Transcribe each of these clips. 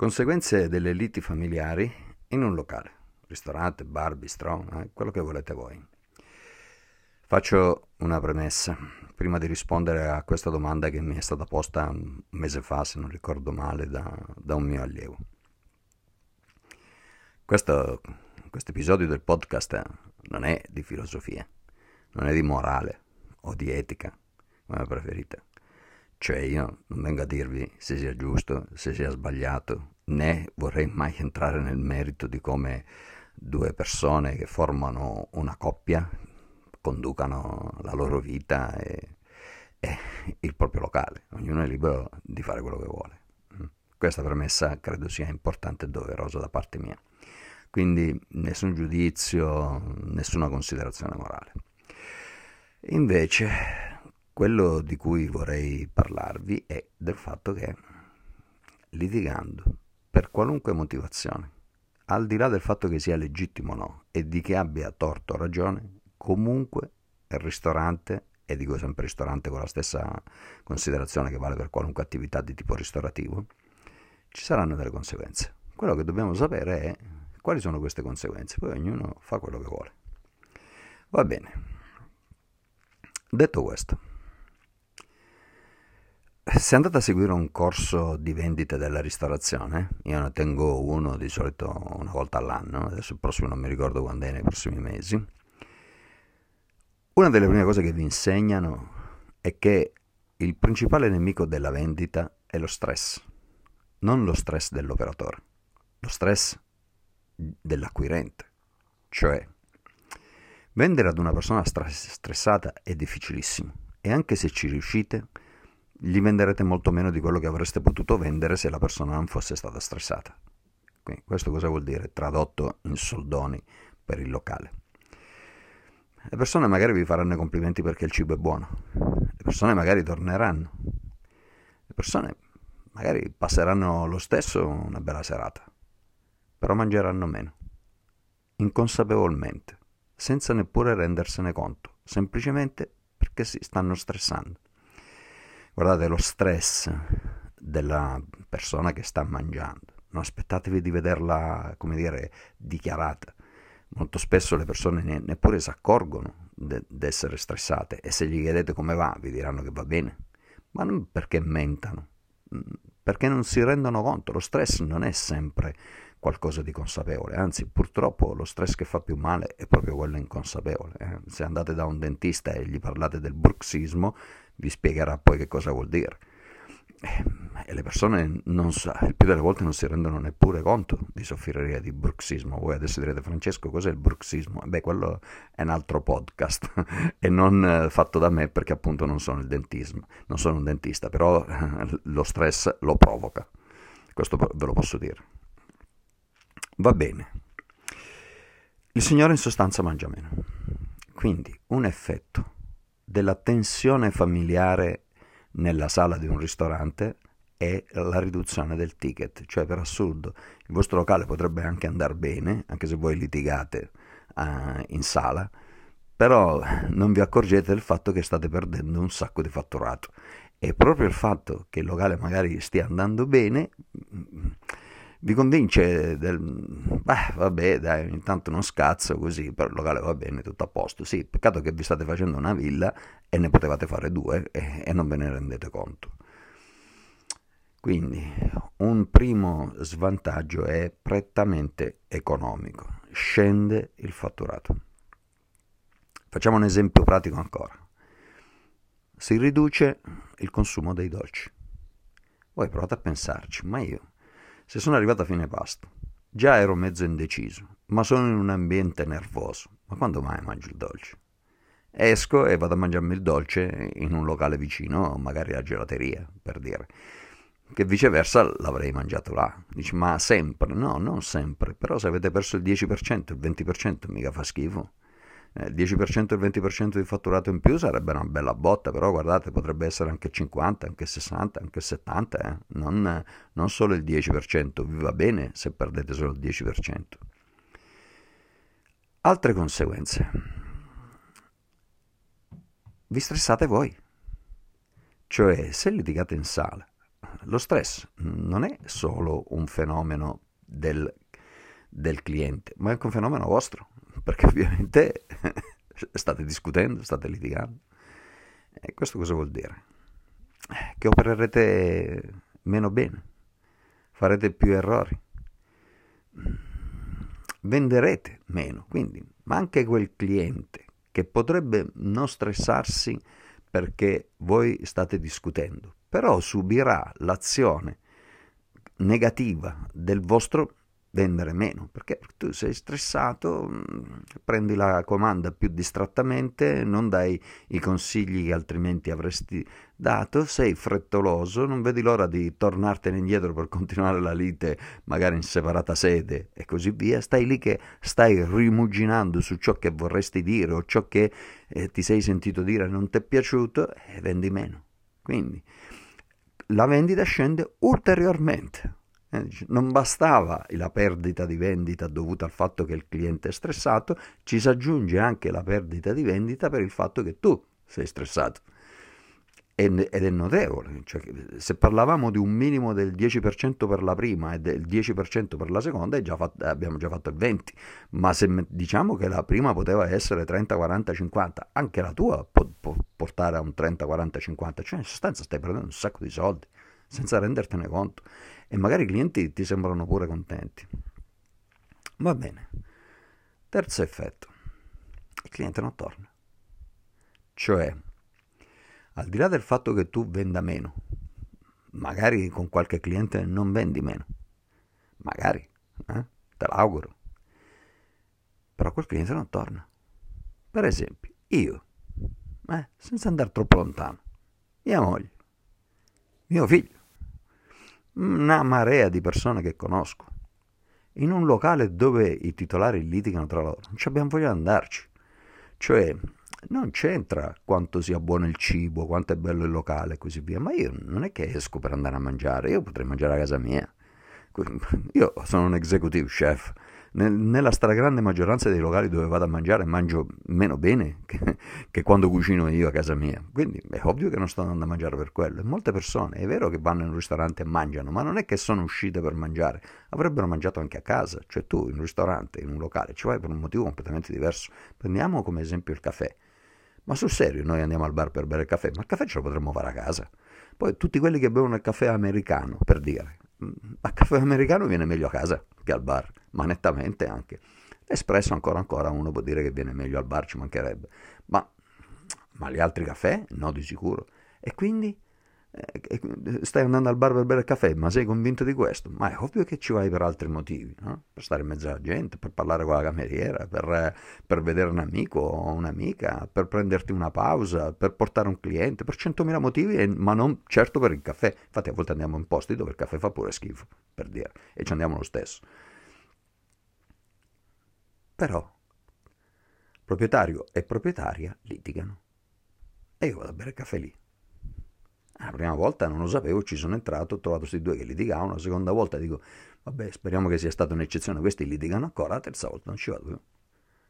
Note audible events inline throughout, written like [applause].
Conseguenze delle liti familiari in un locale, ristorante, bar, bistrò, eh, quello che volete voi. Faccio una premessa prima di rispondere a questa domanda che mi è stata posta un mese fa, se non ricordo male, da, da un mio allievo. Questo episodio del podcast non è di filosofia, non è di morale o di etica, come preferite. Cioè io non vengo a dirvi se sia giusto, se sia sbagliato, né vorrei mai entrare nel merito di come due persone che formano una coppia conducano la loro vita e, e il proprio locale. Ognuno è libero di fare quello che vuole. Questa premessa credo sia importante e doverosa da parte mia. Quindi nessun giudizio, nessuna considerazione morale. Invece quello di cui vorrei parlarvi è del fatto che litigando per qualunque motivazione, al di là del fatto che sia legittimo o no e di che abbia torto o ragione, comunque il ristorante, e dico sempre ristorante con la stessa considerazione che vale per qualunque attività di tipo ristorativo, ci saranno delle conseguenze. Quello che dobbiamo sapere è quali sono queste conseguenze, poi ognuno fa quello che vuole. Va bene. Detto questo, se andate a seguire un corso di vendita della ristorazione, io ne tengo uno di solito una volta all'anno, adesso il prossimo non mi ricordo quando è nei prossimi mesi, una delle prime cose che vi insegnano è che il principale nemico della vendita è lo stress, non lo stress dell'operatore, lo stress dell'acquirente, cioè vendere ad una persona stressata è difficilissimo e anche se ci riuscite, gli venderete molto meno di quello che avreste potuto vendere se la persona non fosse stata stressata. Quindi questo cosa vuol dire? Tradotto in soldoni per il locale. Le persone magari vi faranno i complimenti perché il cibo è buono, le persone magari torneranno, le persone magari passeranno lo stesso una bella serata, però mangeranno meno, inconsapevolmente, senza neppure rendersene conto, semplicemente perché si stanno stressando. Guardate lo stress della persona che sta mangiando. Non aspettatevi di vederla, come dire, dichiarata. Molto spesso le persone ne, neppure si accorgono di essere stressate e se gli chiedete come va vi diranno che va bene. Ma non perché mentano, mm, perché non si rendono conto. Lo stress non è sempre qualcosa di consapevole, anzi purtroppo lo stress che fa più male è proprio quello inconsapevole. Eh? Se andate da un dentista e gli parlate del bruxismo, vi spiegherà poi che cosa vuol dire. Eh, e le persone non sa, il più delle volte non si rendono neppure conto di soffrire di bruxismo. Voi adesso direte Francesco cos'è il bruxismo? Beh, quello è un altro podcast [laughs] e non eh, fatto da me perché appunto non sono il dentismo, non sono un dentista, però lo stress lo provoca. Questo ve lo posso dire. Va bene. Il Signore in sostanza mangia meno. Quindi un effetto della tensione familiare nella sala di un ristorante è la riduzione del ticket, cioè per assurdo il vostro locale potrebbe anche andare bene, anche se voi litigate uh, in sala, però non vi accorgete del fatto che state perdendo un sacco di fatturato. E proprio il fatto che il locale magari stia andando bene vi convince del beh, vabbè, dai, intanto non scazzo così, però il locale va bene, tutto a posto. Sì, peccato che vi state facendo una villa e ne potevate fare due e, e non ve ne rendete conto. Quindi un primo svantaggio è prettamente economico, scende il fatturato. Facciamo un esempio pratico ancora. Si riduce il consumo dei dolci. Voi provate a pensarci, ma io se sono arrivato a fine pasto, già ero mezzo indeciso, ma sono in un ambiente nervoso. Ma quando mai mangio il dolce? Esco e vado a mangiarmi il dolce in un locale vicino, magari la gelateria, per dire. Che viceversa l'avrei mangiato là. Dici, ma sempre? No, non sempre. Però se avete perso il 10%, il 20% mica fa schifo il eh, 10% e il 20% di fatturato in più sarebbe una bella botta, però guardate, potrebbe essere anche 50, anche 60, anche 70, eh? non, non solo il 10%, vi va bene se perdete solo il 10%. Altre conseguenze. Vi stressate voi. Cioè, se litigate in sala, lo stress non è solo un fenomeno del, del cliente, ma è anche un fenomeno vostro, perché ovviamente state discutendo, state litigando. E questo cosa vuol dire? Che opererete meno bene, farete più errori, venderete meno, quindi, ma anche quel cliente che potrebbe non stressarsi perché voi state discutendo, però subirà l'azione negativa del vostro vendere meno, perché tu sei stressato, mm, prendi la comanda più distrattamente, non dai i consigli che altrimenti avresti dato, sei frettoloso, non vedi l'ora di tornartene indietro per continuare la lite, magari in separata sede e così via, stai lì che stai rimuginando su ciò che vorresti dire o ciò che eh, ti sei sentito dire non ti è piaciuto e vendi meno. Quindi la vendita scende ulteriormente non bastava la perdita di vendita dovuta al fatto che il cliente è stressato, ci si aggiunge anche la perdita di vendita per il fatto che tu sei stressato. Ed è notevole, cioè, se parlavamo di un minimo del 10% per la prima e del 10% per la seconda, già fatto, abbiamo già fatto il 20%, ma se diciamo che la prima poteva essere 30, 40, 50, anche la tua può, può portare a un 30, 40, 50, cioè in sostanza stai prendendo un sacco di soldi senza rendertene conto e magari i clienti ti sembrano pure contenti. Va bene. Terzo effetto. Il cliente non torna. Cioè, al di là del fatto che tu venda meno, magari con qualche cliente non vendi meno, magari, eh? te l'auguro, però quel cliente non torna. Per esempio, io, eh, senza andare troppo lontano, mia moglie, mio figlio, una marea di persone che conosco, in un locale dove i titolari litigano tra loro, non ci abbiamo voglia di andarci. Cioè, non c'entra quanto sia buono il cibo, quanto è bello il locale e così via, ma io non è che esco per andare a mangiare, io potrei mangiare a casa mia. Io sono un executive chef, nella stragrande maggioranza dei locali dove vado a mangiare mangio meno bene [laughs] che, che, quando cucino io a casa mia. Quindi è ovvio che non sto andando a mangiare per quello. E molte persone è vero che vanno in un ristorante e mangiano, ma non è che sono uscite per mangiare, avrebbero mangiato anche a casa. Cioè tu in un ristorante, in un locale, ci vai per un motivo completamente diverso. Prendiamo come esempio il caffè. Ma sul serio noi andiamo al bar per bere il caffè, ma il caffè ce lo potremmo fare a casa. Poi tutti quelli che bevono il caffè americano, per dire, ma caffè americano viene meglio a casa che al bar, ma nettamente anche. L'espresso ancora ancora uno può dire che viene meglio al bar, ci mancherebbe, ma, ma gli altri caffè? No, di sicuro. E quindi stai andando al bar per bere il caffè, ma sei convinto di questo? Ma è ovvio che ci vai per altri motivi, no? per stare in mezzo alla gente, per parlare con la cameriera, per, per vedere un amico o un'amica, per prenderti una pausa, per portare un cliente, per centomila motivi, ma non certo per il caffè. Infatti a volte andiamo in posti dove il caffè fa pure schifo, per dire, e ci andiamo lo stesso. Però proprietario e proprietaria litigano e io vado a bere il caffè lì la prima volta non lo sapevo, ci sono entrato, ho trovato questi due che litigavano, la seconda volta dico, vabbè, speriamo che sia stata un'eccezione, questi litigano ancora, la terza volta non ci vado più.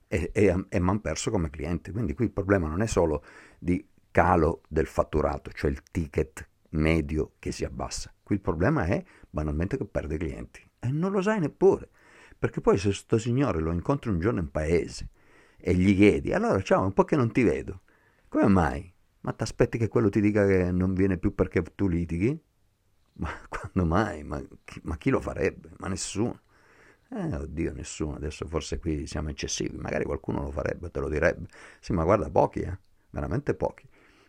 E, e, e mi hanno perso come cliente, quindi qui il problema non è solo di calo del fatturato, cioè il ticket medio che si abbassa, qui il problema è banalmente che perde clienti. E non lo sai neppure, perché poi se questo signore lo incontri un giorno in paese e gli chiedi, allora ciao, un po' che non ti vedo, come mai? Ma ti aspetti che quello ti dica che non viene più perché tu litighi? Ma [laughs] quando mai? Ma chi, ma chi lo farebbe? Ma nessuno. Eh, oddio, nessuno. Adesso forse qui siamo eccessivi. Magari qualcuno lo farebbe, te lo direbbe. Sì, ma guarda, pochi, eh? Veramente pochi.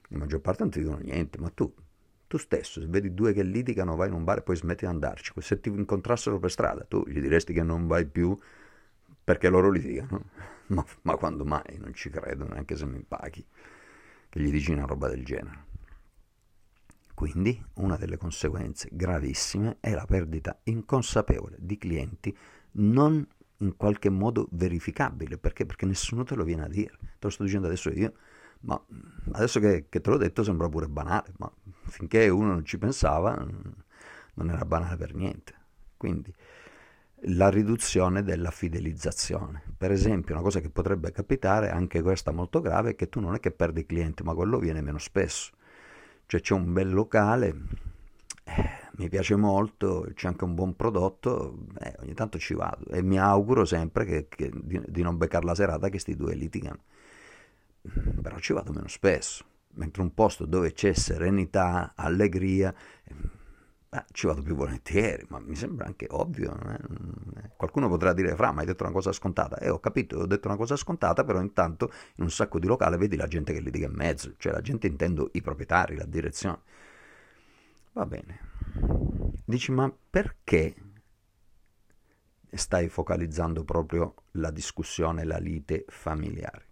La maggior parte non ti dicono niente, ma tu, tu stesso, se vedi due che litigano, vai in un bar e poi smetti di andarci. Se ti incontrassero per strada, tu gli diresti che non vai più perché loro litigano. [laughs] Ma, ma quando mai? Non ci credo, neanche se mi paghi che gli dici una roba del genere. Quindi una delle conseguenze gravissime è la perdita inconsapevole di clienti non in qualche modo verificabile. Perché? Perché nessuno te lo viene a dire. Te lo sto dicendo adesso io, ma adesso che, che te l'ho detto sembra pure banale, ma finché uno non ci pensava non era banale per niente. Quindi la riduzione della fidelizzazione. Per esempio, una cosa che potrebbe capitare, anche questa molto grave, è che tu non è che perdi clienti, ma quello viene meno spesso. Cioè c'è un bel locale eh, mi piace molto, c'è anche un buon prodotto, eh, ogni tanto ci vado e mi auguro sempre che, che, di, di, non beccare la serata che questi due litigano. Però ci vado meno spesso, mentre un posto dove c'è serenità, allegria, eh, ci vado più volentieri, ma mi sembra anche ovvio. Eh? Qualcuno potrà dire, Fra, ma hai detto una cosa scontata. E eh, ho capito, ho detto una cosa scontata, però intanto in un sacco di locale vedi la gente che litiga in mezzo, cioè la gente intendo i proprietari, la direzione. Va bene. Dici, ma perché stai focalizzando proprio la discussione, la lite familiare?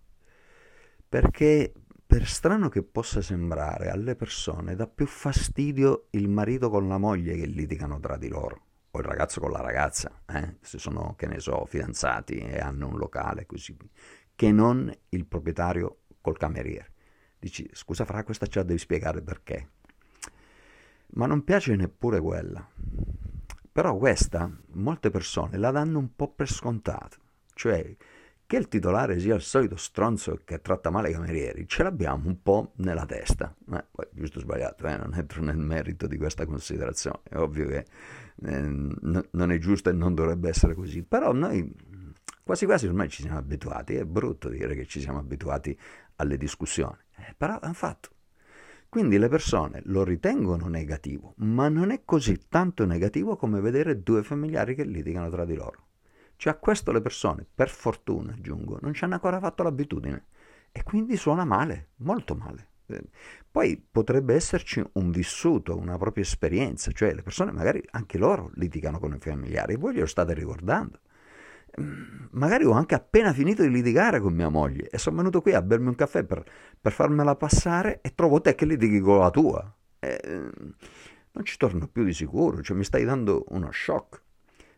Perché per strano che possa sembrare, alle persone dà più fastidio il marito con la moglie che litigano tra di loro, o il ragazzo con la ragazza, eh? se sono, che ne so, fidanzati e hanno un locale così, che non il proprietario col cameriere. Dici, scusa Fra, questa ce la devi spiegare perché. Ma non piace neppure quella. Però questa, molte persone la danno un po' per scontata. Cioè, che il titolare sia il solito stronzo che tratta male i camerieri, ce l'abbiamo un po' nella testa. Eh, poi, giusto o sbagliato, eh, non entro nel merito di questa considerazione. È ovvio che eh, n- non è giusto e non dovrebbe essere così. Però noi quasi quasi ormai ci siamo abituati. È brutto dire che ci siamo abituati alle discussioni. Eh, però è un fatto. Quindi le persone lo ritengono negativo, ma non è così tanto negativo come vedere due familiari che litigano tra di loro. Cioè a questo le persone, per fortuna aggiungo, non ci hanno ancora fatto l'abitudine e quindi suona male, molto male. Eh, poi potrebbe esserci un vissuto, una propria esperienza, cioè le persone magari anche loro litigano con i familiari voi glielo state ricordando. Mm, magari ho anche appena finito di litigare con mia moglie e sono venuto qui a bermi un caffè per, per farmela passare e trovo te che litighi con la tua. E, non ci torno più di sicuro, cioè mi stai dando uno shock.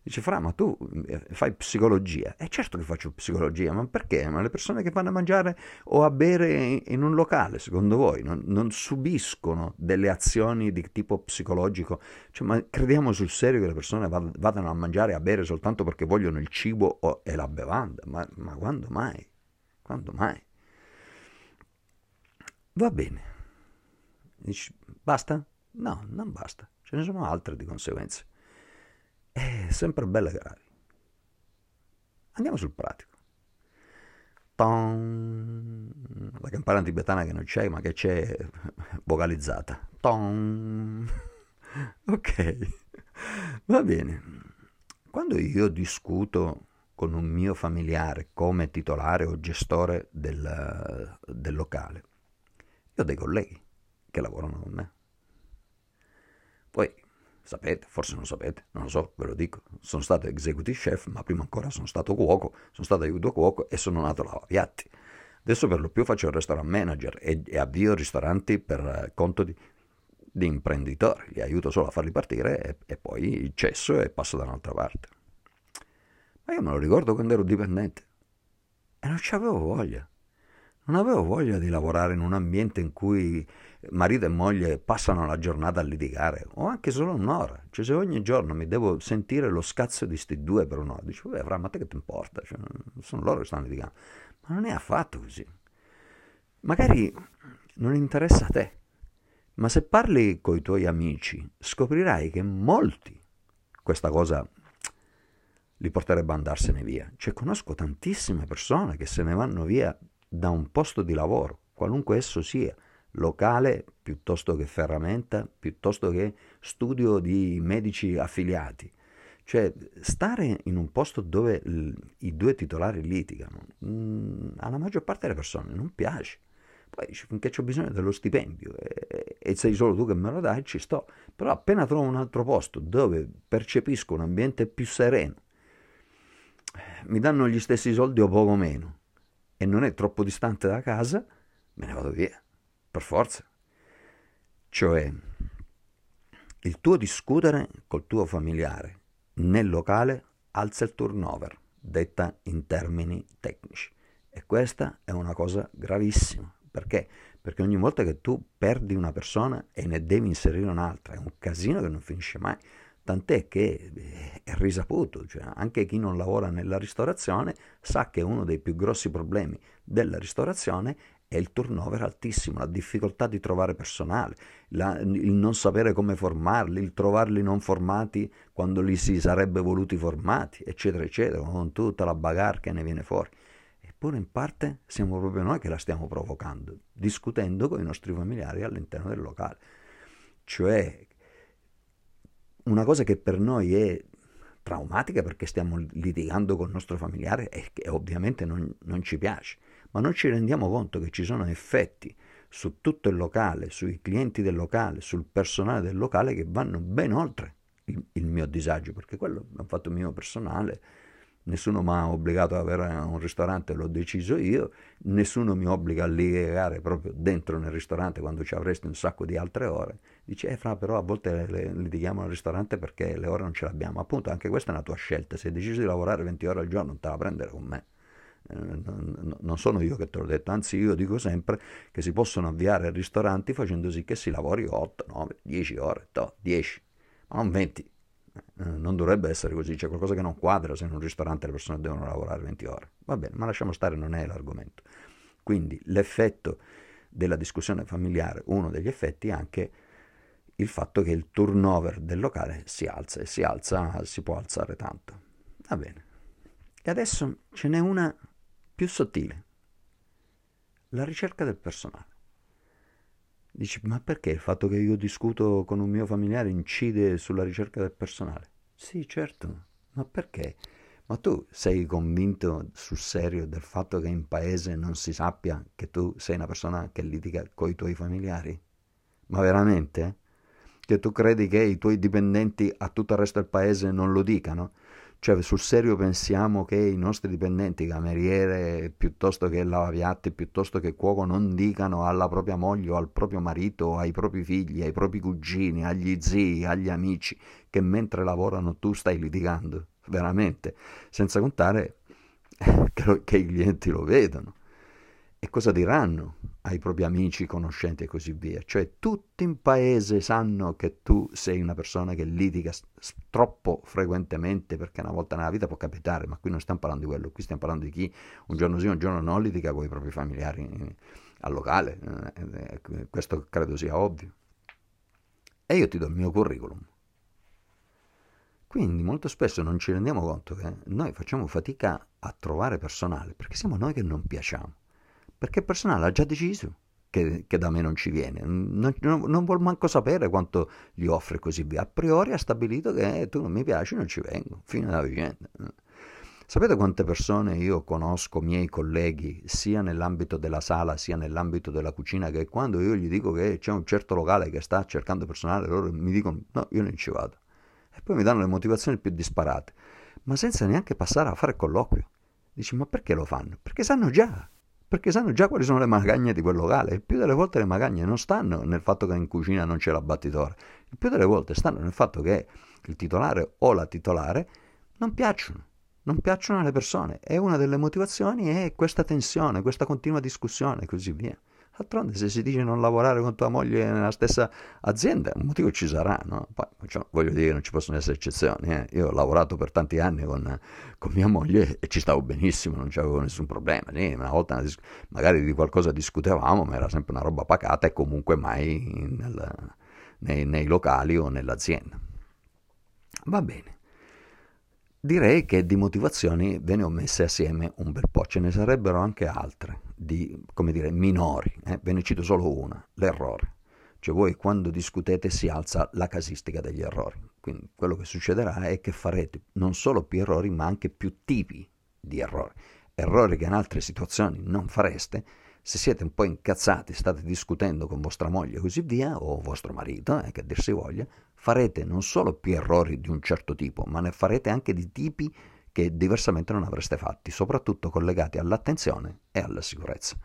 Dice, Fra, ma tu eh, fai psicologia? E certo che faccio psicologia, ma perché? Ma le persone che vanno a mangiare o a bere in un locale, secondo voi, non, non subiscono delle azioni di tipo psicologico? Cioè, ma crediamo sul serio che le persone vadano a mangiare e a bere soltanto perché vogliono il cibo e la bevanda? Ma, ma quando mai? Quando mai? Va bene. Dici, basta? No, non basta. Ce ne sono altre di conseguenze è sempre bella e gravi. Andiamo sul pratico. Ton. La campana tibetana che non c'è, ma che c'è [laughs] vocalizzata. Ton. [laughs] Ok, va bene. Quando io discuto con un mio familiare come titolare o gestore del, del locale, io ho dei colleghi che lavorano con me. Sapete, forse non sapete, non lo so, ve lo dico. Sono stato executive chef, ma prima ancora sono stato cuoco, sono stato aiuto cuoco e sono nato lavapiatti. Adesso per lo più faccio il restaurant manager e, e avvio ristoranti per eh, conto di, di, imprenditori. Li aiuto solo a farli partire e, e poi cesso e passo da un'altra parte. Ma io me lo ricordo quando ero dipendente e non ci avevo voglia. Non avevo voglia di lavorare in un ambiente in cui marito e moglie passano la giornata a litigare, o anche solo un'ora. Cioè, se ogni giorno mi devo sentire lo scazzo di sti due per un'ora, dico, beh, fra, ma te che ti importa? Cioè, sono loro che stanno litigando. Ma non è affatto così. Magari non interessa a te, ma se parli con i tuoi amici, scoprirai che molti questa cosa li porterebbe a andarsene via. Cioè, conosco tantissime persone che se ne vanno via da un posto di lavoro, qualunque esso sia, locale piuttosto che ferramenta, piuttosto che studio di medici affiliati. Cioè, stare in un posto dove l- i due titolari litigano, mh, mm, alla maggior parte delle persone non piace. Poi dici, finché ho bisogno dello stipendio e, e sei solo tu che me lo dai, ci sto. Però appena trovo un altro posto dove percepisco un ambiente più sereno, mi danno gli stessi soldi o poco meno, e non è troppo distante da casa, me ne vado via, per forza. Cioè, il tuo discutere col tuo familiare nel locale alza il turnover, detta in termini tecnici. E questa è una cosa gravissima. Perché? Perché ogni volta che tu perdi una persona e ne devi inserire un'altra, è un casino che non finisce mai tant'è che eh, è risaputo, cioè anche chi non lavora nella ristorazione sa che uno dei più grossi problemi della ristorazione è il turnover altissimo, la difficoltà di trovare personale, la, il non sapere come formarli, il trovarli non formati quando li si sarebbe voluti formati, eccetera, eccetera, con tutta la bagarre che ne viene fuori. Eppure in parte siamo proprio noi che la stiamo provocando, discutendo con i nostri familiari all'interno del locale. Cioè, una cosa che per noi è traumatica perché stiamo litigando con il nostro familiare e che ovviamente non, non ci piace ma non ci rendiamo conto che ci sono effetti su tutto il locale, sui clienti del locale, sul personale del locale che vanno ben oltre il, il mio disagio, perché quello è un fatto mio personale. Nessuno mi ha obbligato ad avere un ristorante, l'ho deciso io, nessuno mi obbliga a litigare proprio dentro nel ristorante quando ci avresti un sacco di altre ore. Dice, eh fra, però a volte litighiamo al ristorante perché le ore non ce l'abbiamo. Appunto, anche questa è una tua scelta, se hai deciso di lavorare 20 ore al giorno non te la prendere con me. Eh, non sono io che te l'ho detto, anzi io dico sempre che si possono avviare ristoranti facendo sì che si lavori 8, 9, 10 ore, 10, ma non 20. Eh, non dovrebbe essere così, c'è qualcosa che non quadra se in un ristorante le persone devono lavorare 20 ore. Va bene, ma lasciamo stare, non è l'argomento. Quindi l'effetto della discussione familiare, uno degli effetti è anche il fatto che il turnover del locale si alza e si alza, si può alzare tanto. Va bene. E adesso ce n'è una più sottile, la ricerca del personale. Dici, ma perché il fatto che io discuto con un mio familiare incide sulla ricerca del personale? Sì, certo, ma perché? Ma tu sei convinto sul serio del fatto che in paese non si sappia che tu sei una persona che litiga con i tuoi familiari? Ma veramente? Che tu credi che i tuoi dipendenti a tutto il resto del paese non lo dicano? Cioè, sul serio pensiamo che i nostri dipendenti, cameriere, piuttosto che lavapiatti, piuttosto che cuoco, non dicano alla propria moglie o al proprio marito, ai propri figli, ai propri cugini, agli zii, agli amici, che mentre lavorano tu stai litigando, veramente, senza contare [laughs] che, che i clienti lo vedono e cosa diranno ai propri amici, conoscenti e così via. Cioè tutti in paese sanno che tu sei una persona che litiga troppo frequentemente, perché una volta nella vita può capitare, ma qui non stiamo parlando di quello, qui stiamo parlando di chi un giorno sì, un giorno no litiga con i propri familiari eh, al locale. Eh, eh, questo credo sia ovvio. E io ti do il mio curriculum. Quindi molto spesso non ci rendiamo conto che noi facciamo fatica a trovare personale, perché siamo noi che non piacciamo perché il personale ha già deciso che, che da me non ci viene, non, non, non, vuol manco sapere quanto gli offre così via. A priori ha stabilito che tu non mi piaci, non ci vengo, fine della vicenda. Sapete quante persone io conosco, miei colleghi, sia nell'ambito della sala sia nell'ambito della cucina, che quando io gli dico che c'è un certo locale che sta cercando personale, loro mi dicono no, io non ci vado. E poi mi danno le motivazioni più disparate, ma senza neanche passare a fare colloquio. Dici, ma perché lo fanno? Perché sanno già perché sanno già quali sono le magagne di quel locale. Il più delle volte le magagne non stanno nel fatto che in cucina non c'è l'abbattitore, il più delle volte stanno nel fatto che il titolare o la titolare non piacciono, non piacciono alle persone e una delle motivazioni è questa tensione, questa continua discussione e così via. D'altronde se si dice non lavorare con tua moglie nella stessa azienda, un motivo ci sarà, no? Poi cioè, voglio dire, non ci possono essere eccezioni. Eh? Io ho lavorato per tanti anni con, con, mia moglie e ci stavo benissimo, non c'avevo nessun problema. Sì, una volta magari di qualcosa discutevamo, ma era sempre una roba pacata e comunque mai nel, nei, nei locali o nell'azienda. Va bene. Direi che di motivazioni ve ne ho messe assieme un bel po', ce ne sarebbero anche altre, di, come dire, minori, eh? ve ne cito solo una, l'errore. Cioè voi quando discutete si alza la casistica degli errori, quindi quello che succederà è che farete non solo più errori ma anche più tipi di errori, errori che in altre situazioni non fareste, se siete un po' incazzati, state discutendo con vostra moglie e così via, o vostro marito, eh, che dir si voglia, farete non solo più errori di un certo tipo, ma ne farete anche di tipi che diversamente non avreste fatti, soprattutto collegati all'attenzione e alla sicurezza.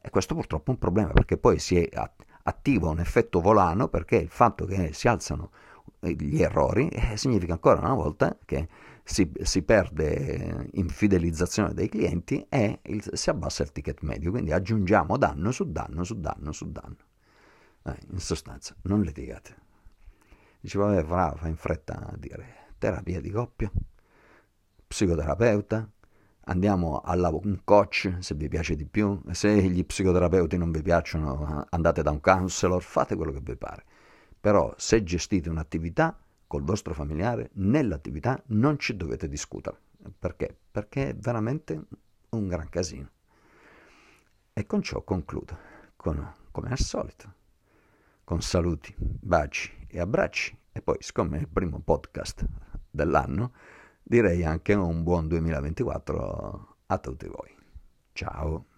E questo purtroppo è un problema perché poi si attiva un effetto volano perché il fatto che si alzano gli errori eh, significa ancora una volta che si, si, perde in fidelizzazione dei clienti e il, si abbassa il ticket medio, quindi aggiungiamo danno su danno su danno su danno. Eh, in sostanza, non litigate. Dice, vabbè, fa in fretta a dire terapia di coppia, psicoterapeuta, andiamo a un coach se vi piace di più, se gli psicoterapeuti non vi piacciono andate da un counselor, fate quello che vi pare. Però se gestite un'attività col vostro familiare, nell'attività non ci dovete discutere. Perché? Perché è veramente un gran casino. E con ciò concludo, con, come al solito, con saluti, baci e abbracci. E poi, siccome è il primo podcast dell'anno, direi anche un buon 2024 a tutti voi. Ciao!